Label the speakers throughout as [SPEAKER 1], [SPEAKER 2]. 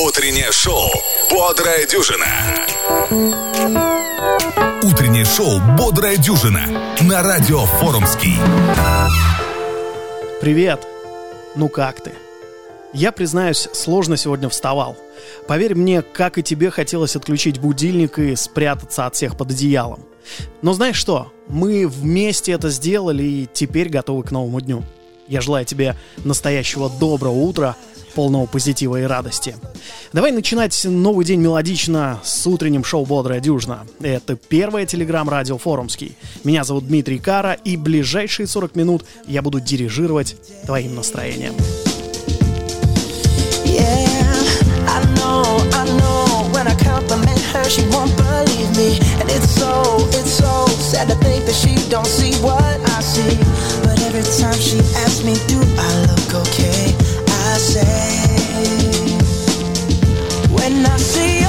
[SPEAKER 1] Утреннее шоу «Бодрая дюжина». Утреннее шоу «Бодрая дюжина» на радио «Форумский».
[SPEAKER 2] Привет! Ну как ты? Я, признаюсь, сложно сегодня вставал. Поверь мне, как и тебе хотелось отключить будильник и спрятаться от всех под одеялом. Но знаешь что? Мы вместе это сделали и теперь готовы к новому дню. Я желаю тебе настоящего доброго утра, полного позитива и радости. Давай начинать новый день мелодично с утренним шоу «Бодрая дюжина». Это первое телеграм-радио «Форумский». Меня зовут Дмитрий Кара, и ближайшие 40 минут я буду дирижировать твоим настроением. she won't believe me And it's so, it's so sad to think that she don't see what I see But every time she asks me, do I look okay? When I see your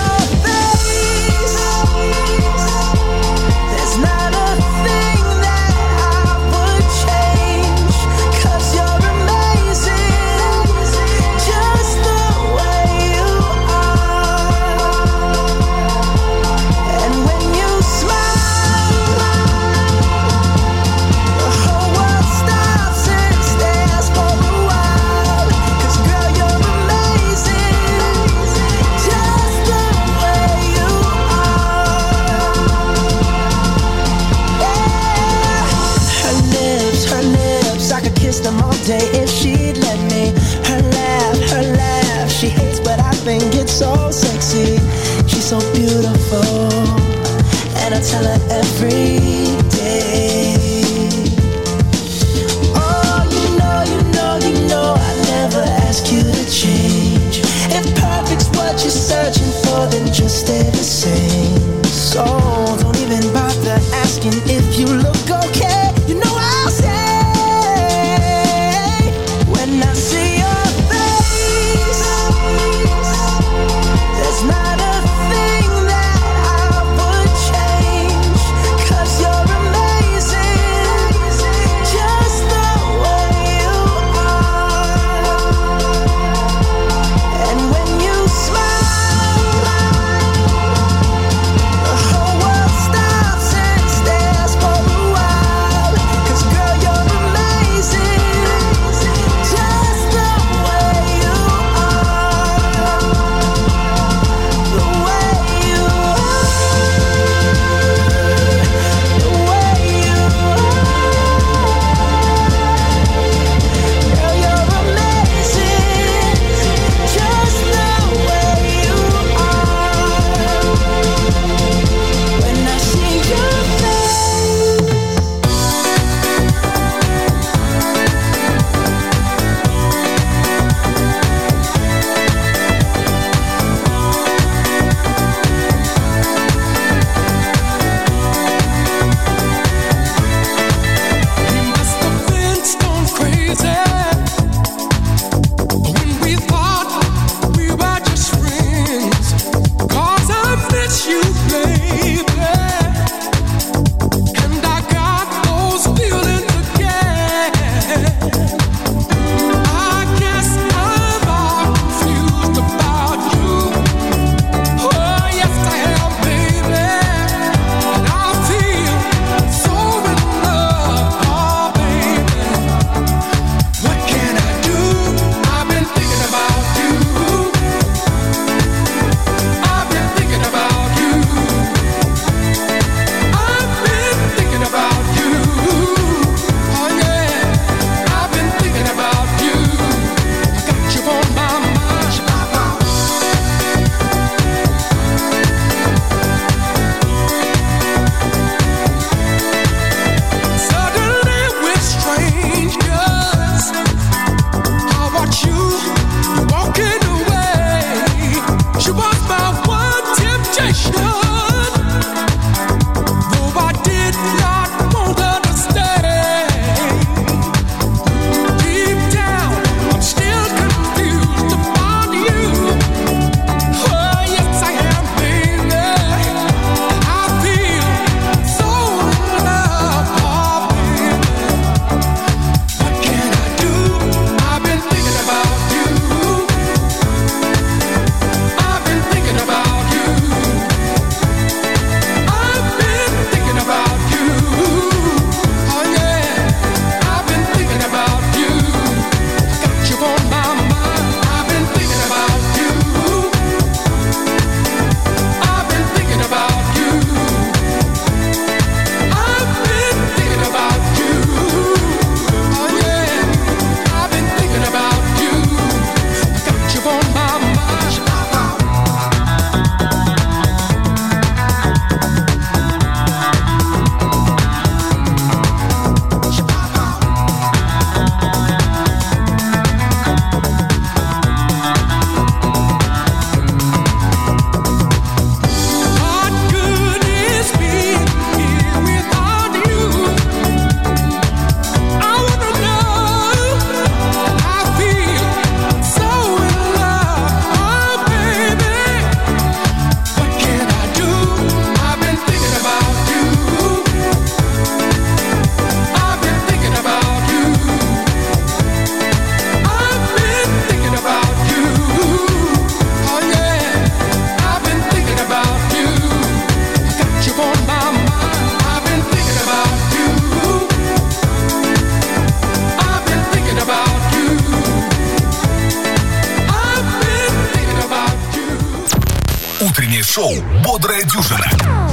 [SPEAKER 1] Утреннее шоу «Бодрая дюжина».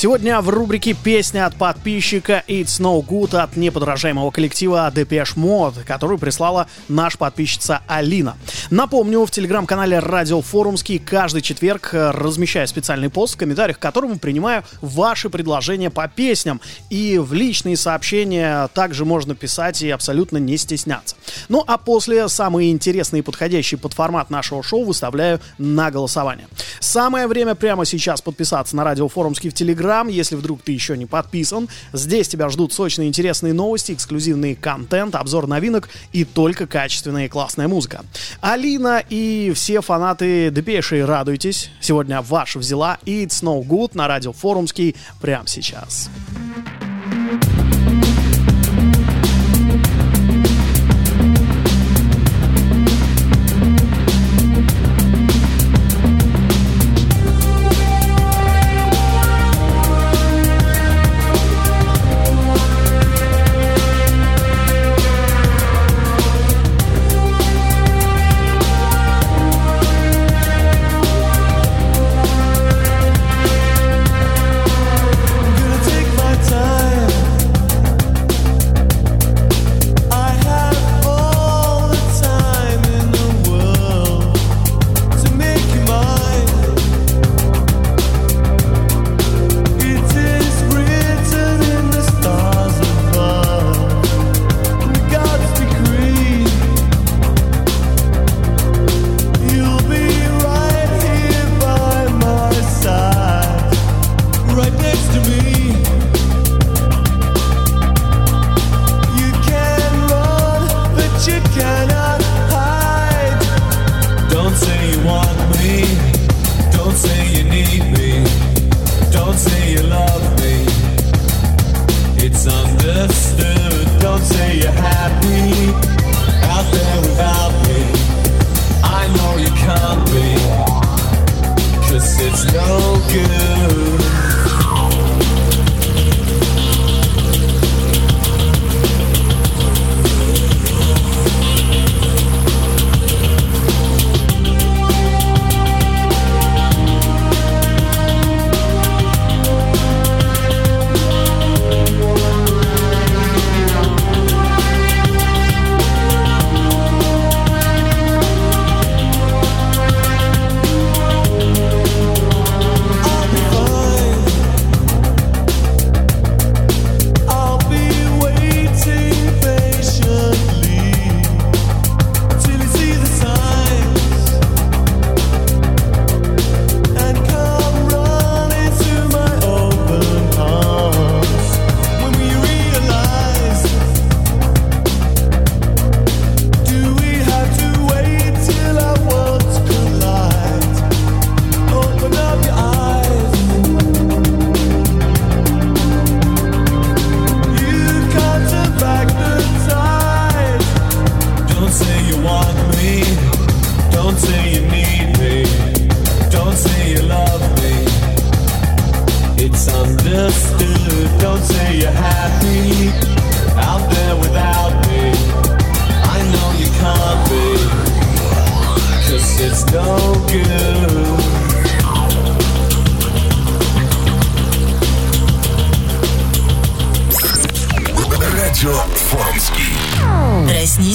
[SPEAKER 3] Сегодня в рубрике «Песня от подписчика» It's No Good от неподражаемого коллектива Depeche Mode, которую прислала наша подписчица Алина. Напомню, в телеграм-канале Радио Форумский каждый четверг э, размещаю специальный пост, в комментариях к которому принимаю ваши предложения по песням. И в личные сообщения также можно писать и абсолютно не стесняться. Ну а после самые интересные и подходящие под формат нашего шоу выставляю на голосование. Самое время прямо сейчас подписаться на Радио Форумский в Телеграм Телеграм, если вдруг ты еще не подписан. Здесь тебя ждут сочные интересные новости, эксклюзивный контент, обзор новинок и только качественная и классная музыка. Алина и все фанаты Депеши, радуйтесь. Сегодня ваша взяла It's No Good на радио Форумский прямо сейчас.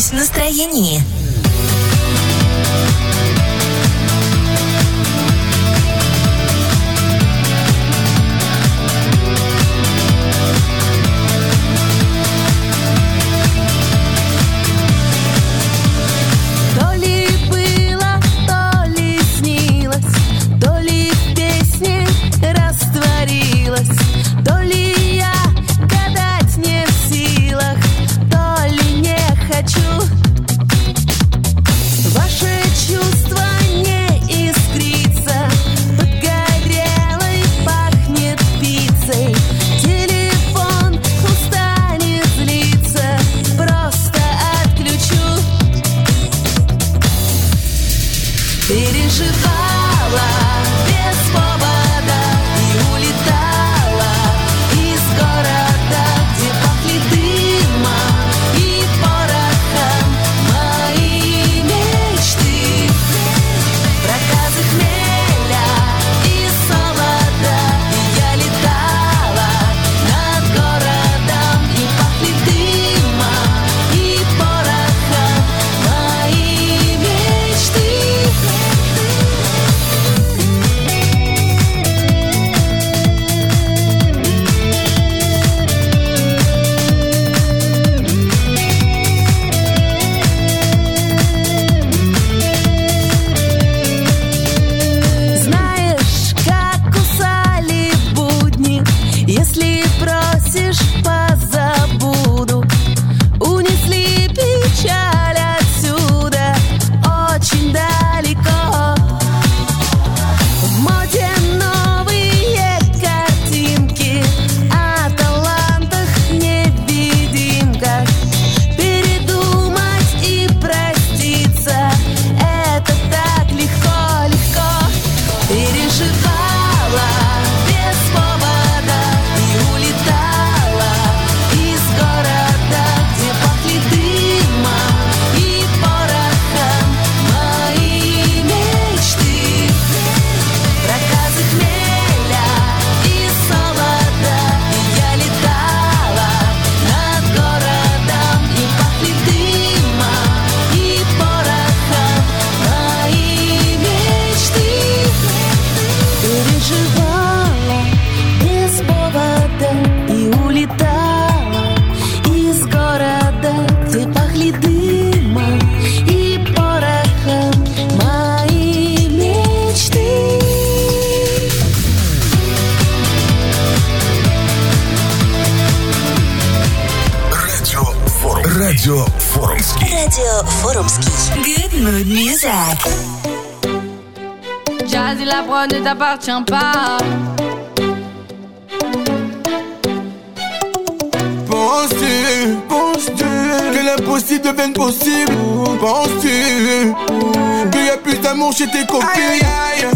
[SPEAKER 3] Оставайтесь
[SPEAKER 4] настроении. переживала
[SPEAKER 5] без повода и улетала из города, где пахли дымом и порохом мои мечты.
[SPEAKER 1] Радио Форум. Радио Форумский.
[SPEAKER 6] Радио Форумский.
[SPEAKER 7] Good mood music.
[SPEAKER 8] La prod ne t'appartient pas.
[SPEAKER 9] Penses-tu, penses-tu que l'impossible devienne possible? Penses-tu qu'il y a plus d'amour chez tes copines?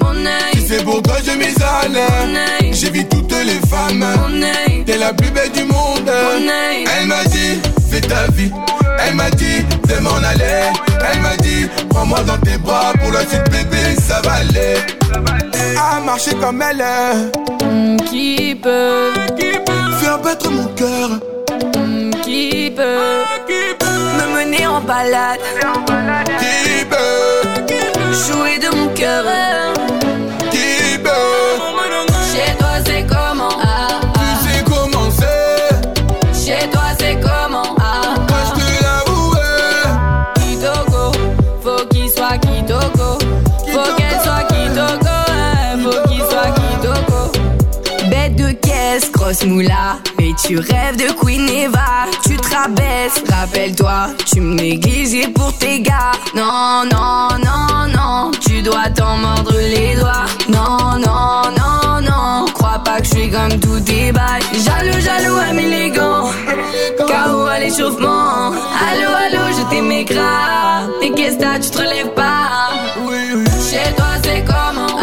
[SPEAKER 8] Mon œil,
[SPEAKER 9] C'est pour toi je à l'air J'évite toutes les femmes. T'es la plus belle du monde. Elle m'a dit, fais ta vie Elle m'a dit, de m'en aller. Elle m'a dit, prends-moi dans tes bras Pour la suite bébé, ça va aller. À marcher comme elle
[SPEAKER 8] Hmm, Qui peut,
[SPEAKER 9] Faire battre mon cœur.
[SPEAKER 8] Hmm, qui peut? Me mener en balade,
[SPEAKER 9] Qui peut,
[SPEAKER 8] jouer de mon cœur.
[SPEAKER 7] Caisse, grosse moula. Mais tu rêves de Queen Eva. Tu te rabaisses, rappelle-toi. Tu me négligeais pour tes gars. Non, non, non, non. Tu dois t'en mordre les doigts. Non, non, non, non. Crois pas que je suis comme tous tes bails. Jaloux, jaloux, à élégant. KO à l'échauffement. Allô, allô, je t'aimais grave. Mais qu'est-ce que tu te relèves pas?
[SPEAKER 8] Chez toi c'est comment?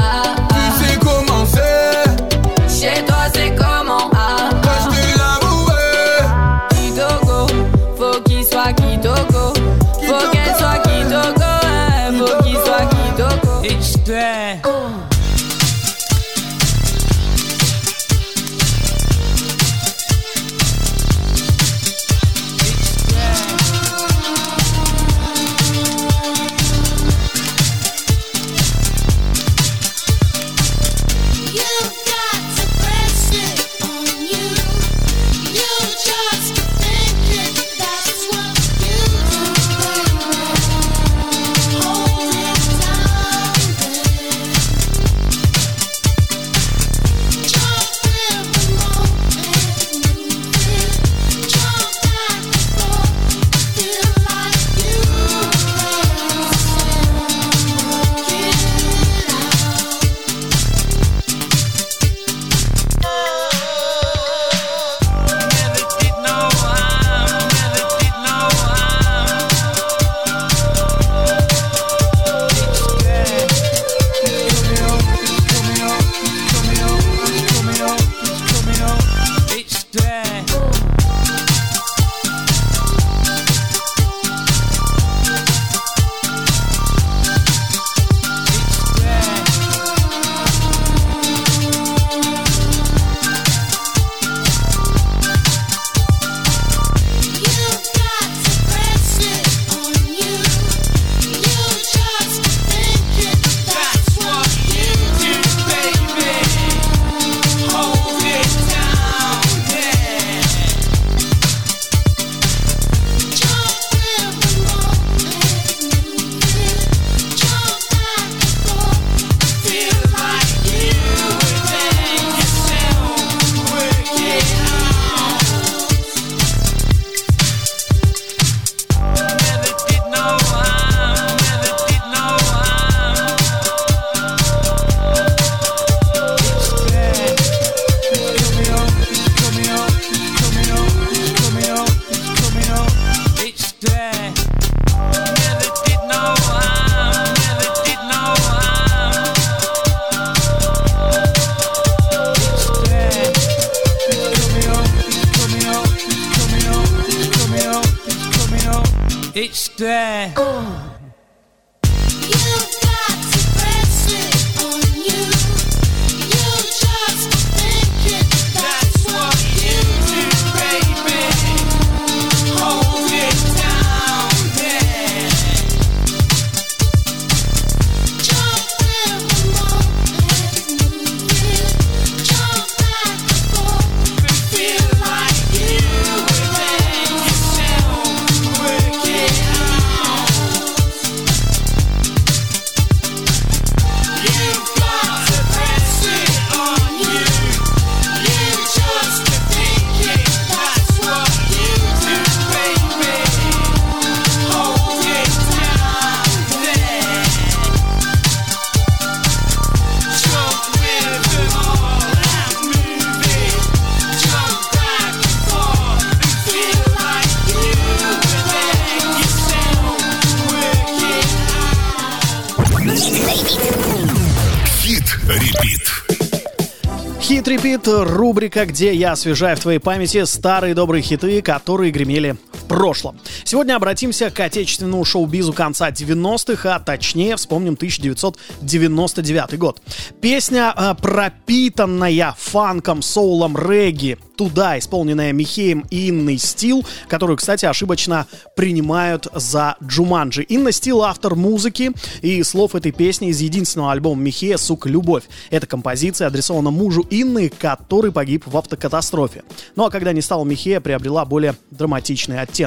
[SPEAKER 3] Рубрика, где я освежаю в твоей памяти старые добрые хиты, которые гремели прошлом. Сегодня обратимся к отечественному шоу-бизу конца 90-х, а точнее вспомним 1999 год. Песня, э, пропитанная фанком, соулом, регги, туда, исполненная Михеем и Инной Стил, которую, кстати, ошибочно принимают за Джуманджи. Инна Стил — автор музыки и слов этой песни из единственного альбома Михея «Сука, любовь». Эта композиция адресована мужу Инны, который погиб в автокатастрофе. Ну а когда не стало Михея, приобрела более драматичный оттенок.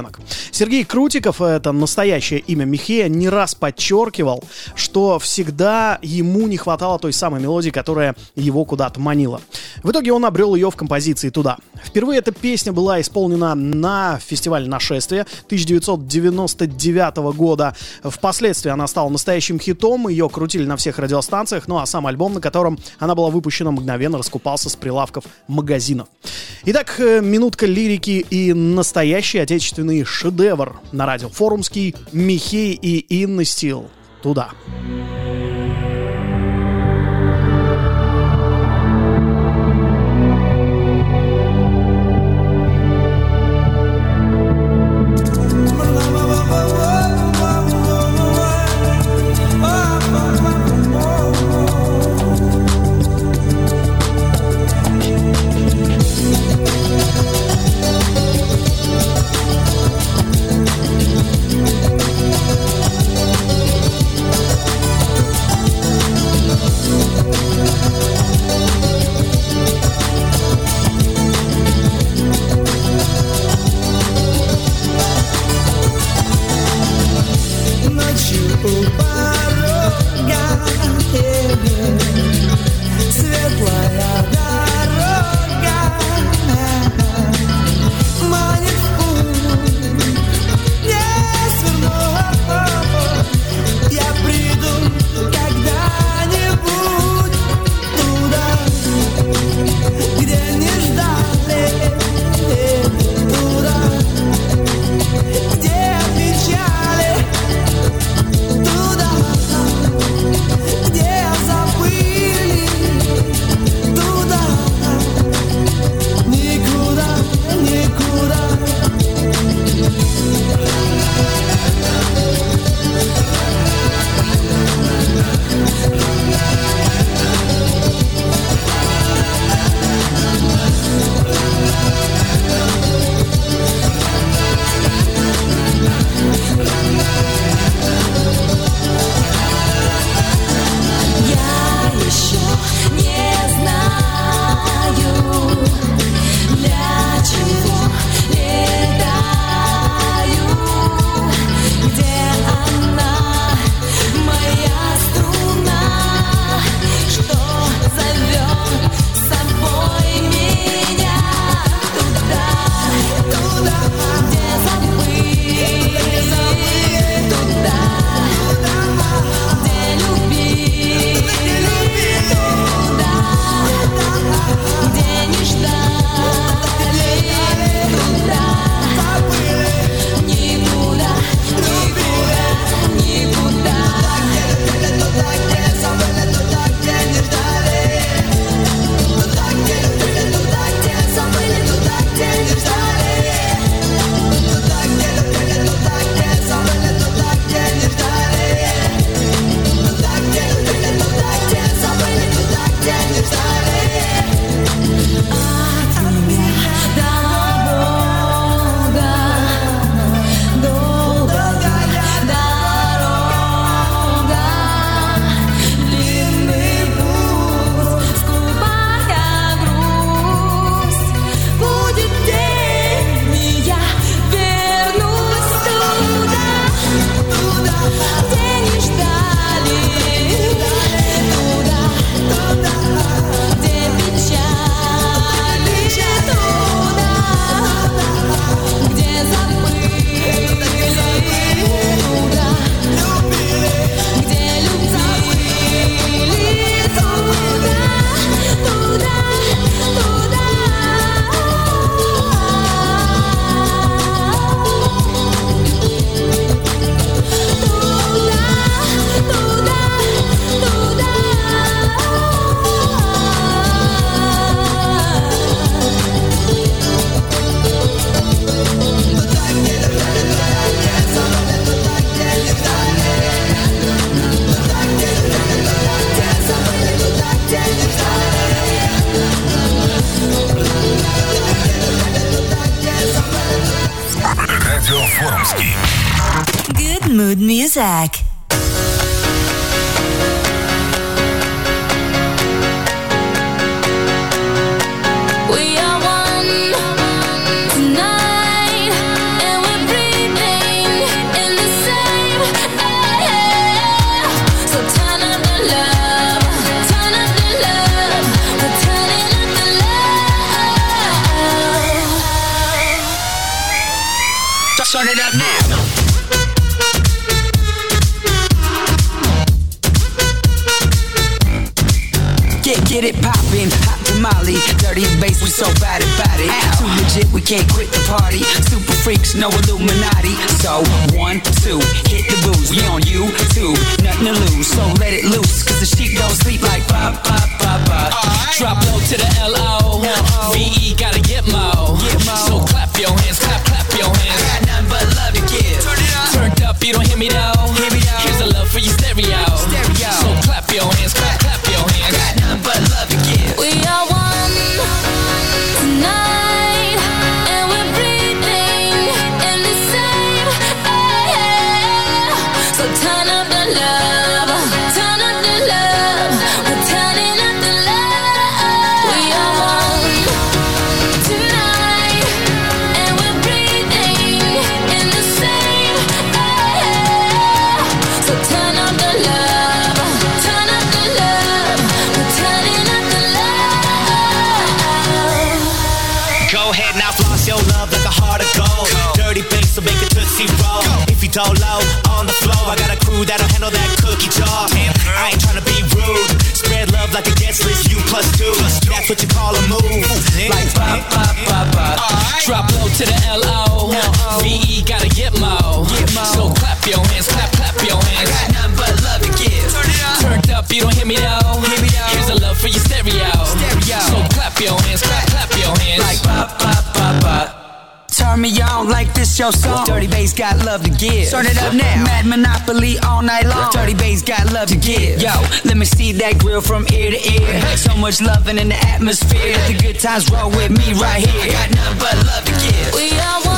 [SPEAKER 3] Сергей Крутиков, это настоящее имя Михея, не раз подчеркивал, что всегда ему не хватало той самой мелодии, которая его куда-то манила. В итоге он обрел ее в композиции «Туда». Впервые эта песня была исполнена на фестивале «Нашествие» 1999 года. Впоследствии она стала настоящим хитом, ее крутили на всех радиостанциях, ну а сам альбом, на котором она была выпущена, мгновенно раскупался с прилавков магазинов. Итак, э, минутка лирики и настоящий отечественный шедевр на радио Форумский Михей и Инна Стил. Туда.
[SPEAKER 10] Thank
[SPEAKER 4] Back. popping, hot tamale, dirty bass, we so bad about it. Too legit, we can't quit the party. Super freaks, no Illuminati. So one, two, hit the booze. We on you two, nothing to lose, so let it loose. Cause the sheep don't sleep like ba ba ba ba. Right.
[SPEAKER 11] Drop low to the LO. VE gotta get mo. get mo. So clap your hands, clap clap your hands.
[SPEAKER 4] I got nothing but love to give.
[SPEAKER 11] Turn it up, turned up, you don't hear me though.
[SPEAKER 4] Hear me though.
[SPEAKER 11] Here's a love for your stereo.
[SPEAKER 4] stereo.
[SPEAKER 11] So clap your hands, clap clap your hands.
[SPEAKER 12] I got nothing but that'll handle that cookie jar. Damn, I ain't trying to be rude. Spread love like a guest list, you plus two. That's what you call a move.
[SPEAKER 4] Like, bop, bop, bop. this your song? Dirty bass got love to give. Turn it up now. Mad Monopoly all night long. Dirty bass got love to give. Yo, let me see that grill from ear to ear. So much loving in the atmosphere. Let the good times roll with me right here. I got nothing but love to give.
[SPEAKER 13] We all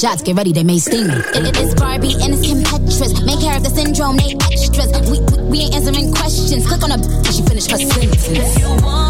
[SPEAKER 13] shots, get ready, they may sting it's Barbie and it's Kim Petras. Main character syndrome, they extras. We, we, we ain't answering questions. Click on a till she finish her sentence.
[SPEAKER 14] If you want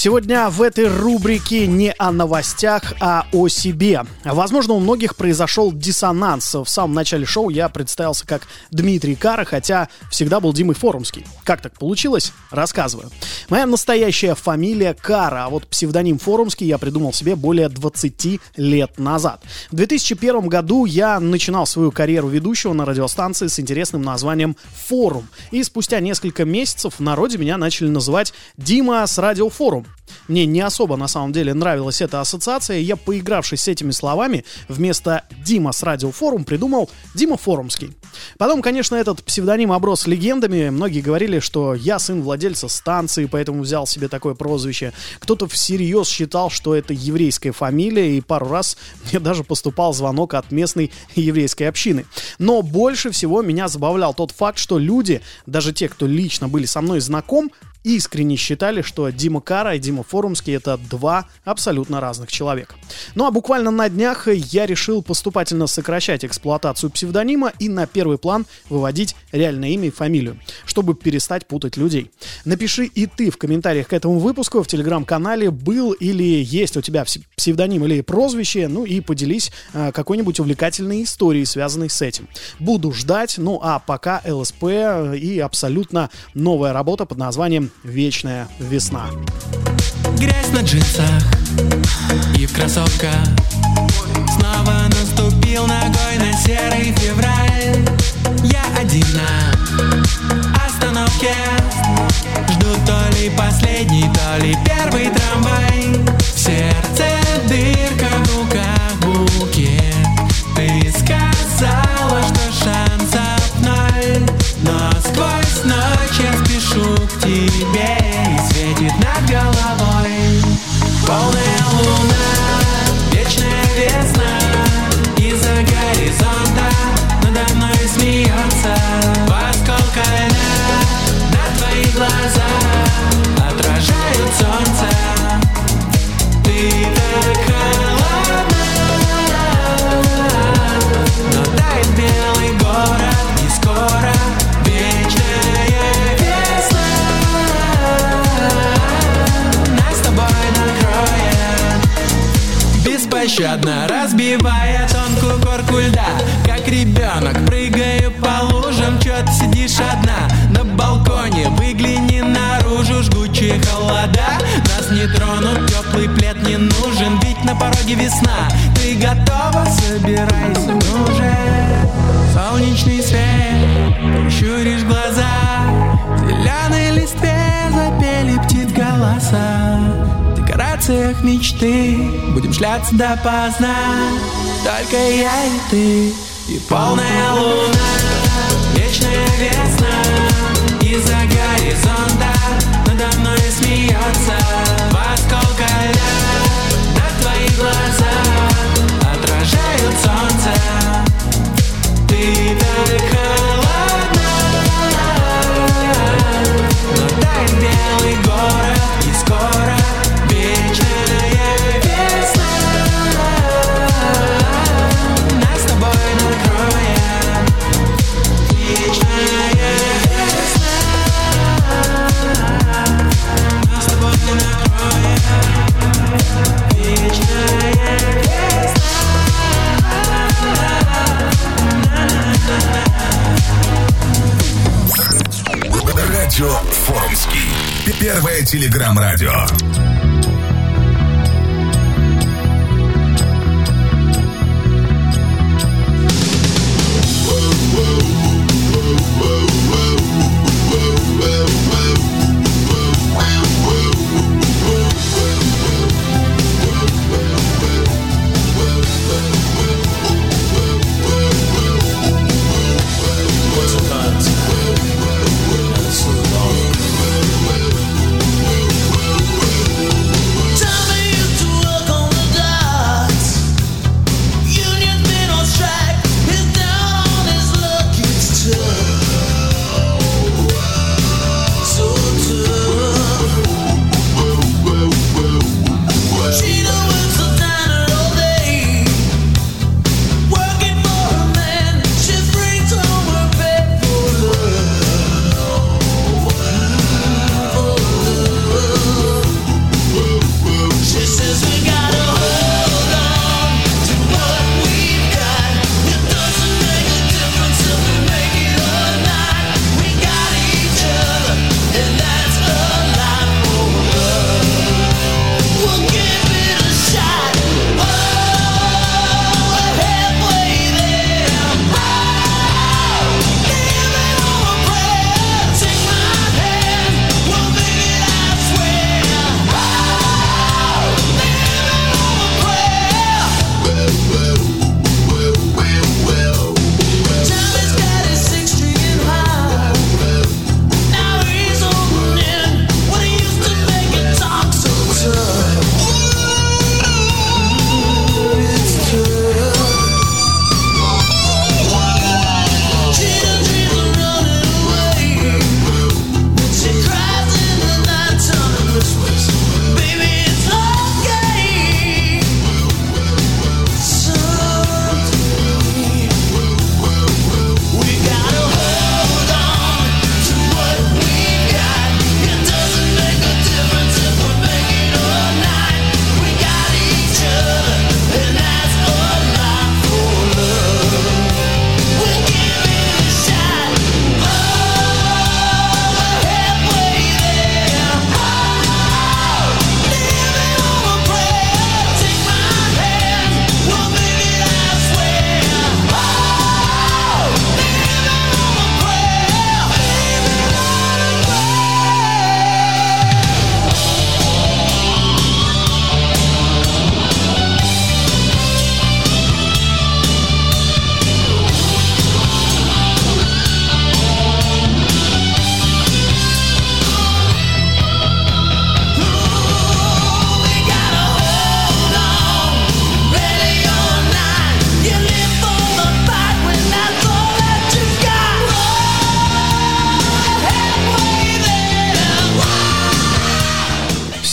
[SPEAKER 3] Сегодня в этой рубрике не о новостях, а о себе. Возможно, у многих произошел диссонанс. В самом начале шоу я представился как Дмитрий Кара, хотя всегда был Димой Форумский. Как так получилось? Рассказываю. Моя настоящая фамилия Кара, а вот псевдоним Форумский я придумал себе более 20 лет назад. В 2001 году я начинал свою карьеру ведущего на радиостанции с интересным названием «Форум». И спустя несколько месяцев в народе меня начали называть Дима с радиофорум. Мне не особо на самом деле нравилась эта ассоциация, я, поигравшись с этими словами, вместо Дима с радиофорум придумал Дима Форумский. Потом, конечно, этот псевдоним оброс легендами. Многие говорили, что я сын владельца станции, поэтому взял себе такое прозвище. Кто-то всерьез считал, что это еврейская фамилия, и пару раз мне даже поступал звонок от местной еврейской общины. Но больше всего меня забавлял тот факт, что люди, даже те, кто лично были со мной знаком, искренне считали, что Дима Кара и Дима Форумский это два абсолютно разных человека. Ну а буквально на днях я решил поступательно сокращать эксплуатацию псевдонима и на первый план выводить реальное имя и фамилию, чтобы перестать путать людей. Напиши и ты в комментариях к этому выпуску в телеграм-канале был или есть у тебя пс- псевдоним или прозвище, ну и поделись э, какой-нибудь увлекательной историей, связанной с этим. Буду ждать, ну а пока ЛСП и абсолютно новая работа под названием «Вечная весна».
[SPEAKER 15] Грязь на джинсах и в кроссовках Снова наступил ногой на серый февраль Я один декорациях мечты. Будем шляться допоздна. Только я и ты И полная луна. Вечная весна Из-за горизонта. Надо мной смеется Во сколько лет На твои глаза
[SPEAKER 2] Первое телеграм-радио.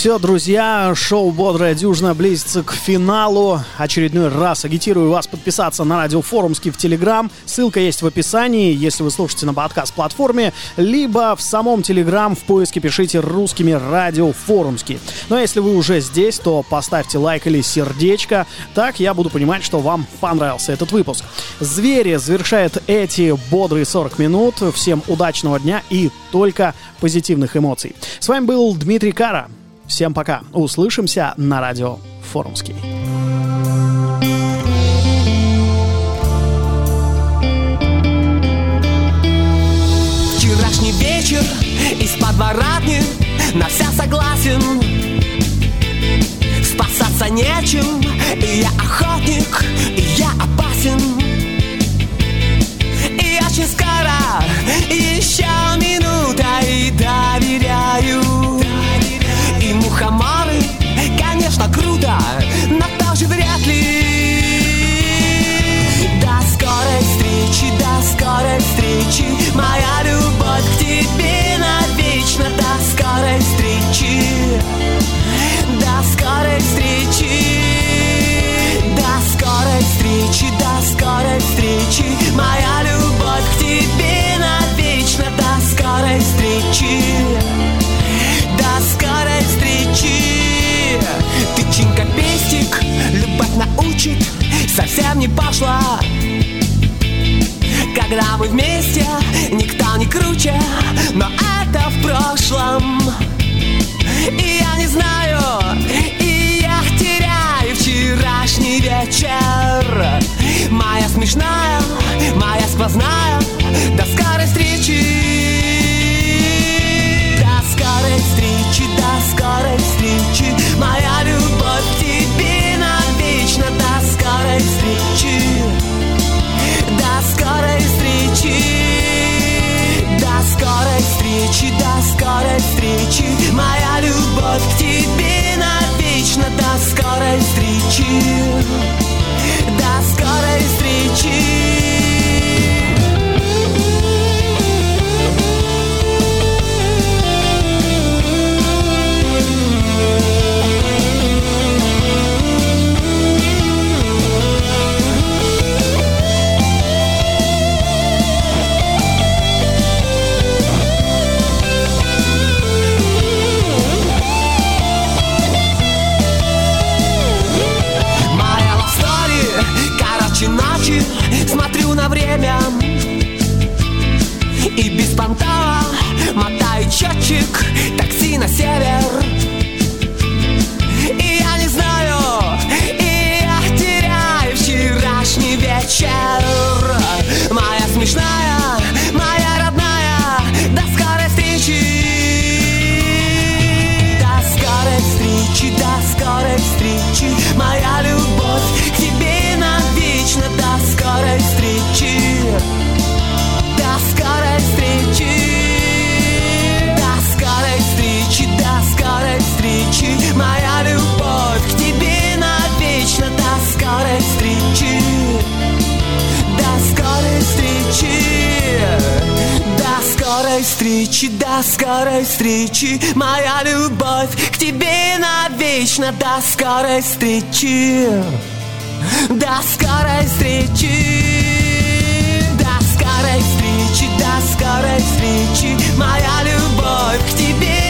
[SPEAKER 3] Все, друзья, шоу «Бодрая дюжина» близится к финалу. Очередной раз агитирую вас подписаться на радио Форумский в Телеграм. Ссылка есть в описании, если вы слушаете на подкаст-платформе, либо в самом Телеграм в поиске пишите русскими «Радио Форумский». Ну а если вы уже здесь, то поставьте лайк или сердечко, так я буду понимать, что вам понравился этот выпуск. «Звери» завершает эти бодрые 40 минут. Всем удачного дня и только позитивных эмоций. С вами был Дмитрий Кара. Всем пока. Услышимся на радио Форумский.
[SPEAKER 14] Вчерашний вечер из подворотни На вся согласен Спасаться нечем И я охотник, и я опасен научит Совсем не пошла когда мы вместе, никто не круче Но это в прошлом. И я не знаю, и я теряю вчерашний вечер. Моя смешная, моя сквозная До скорой встречи. До скорой встречи, до скорой встречи. Моя любовь встречи. До скорой встречи, до скорой встречи. Моя любовь к тебе навечно. До скорой встречи встречи, до скорой встречи. Моя любовь к тебе навечно До скорой встречи. До скорой встречи До скорой встречи, до скорой встречи. Моя любовь к тебе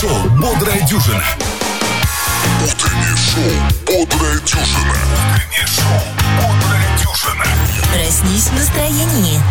[SPEAKER 1] шоу «Бодрая дюжина». Утреннее шоу «Бодрая дюжина». Утреннее шоу «Бодрая дюжина».
[SPEAKER 6] Проснись в настроении.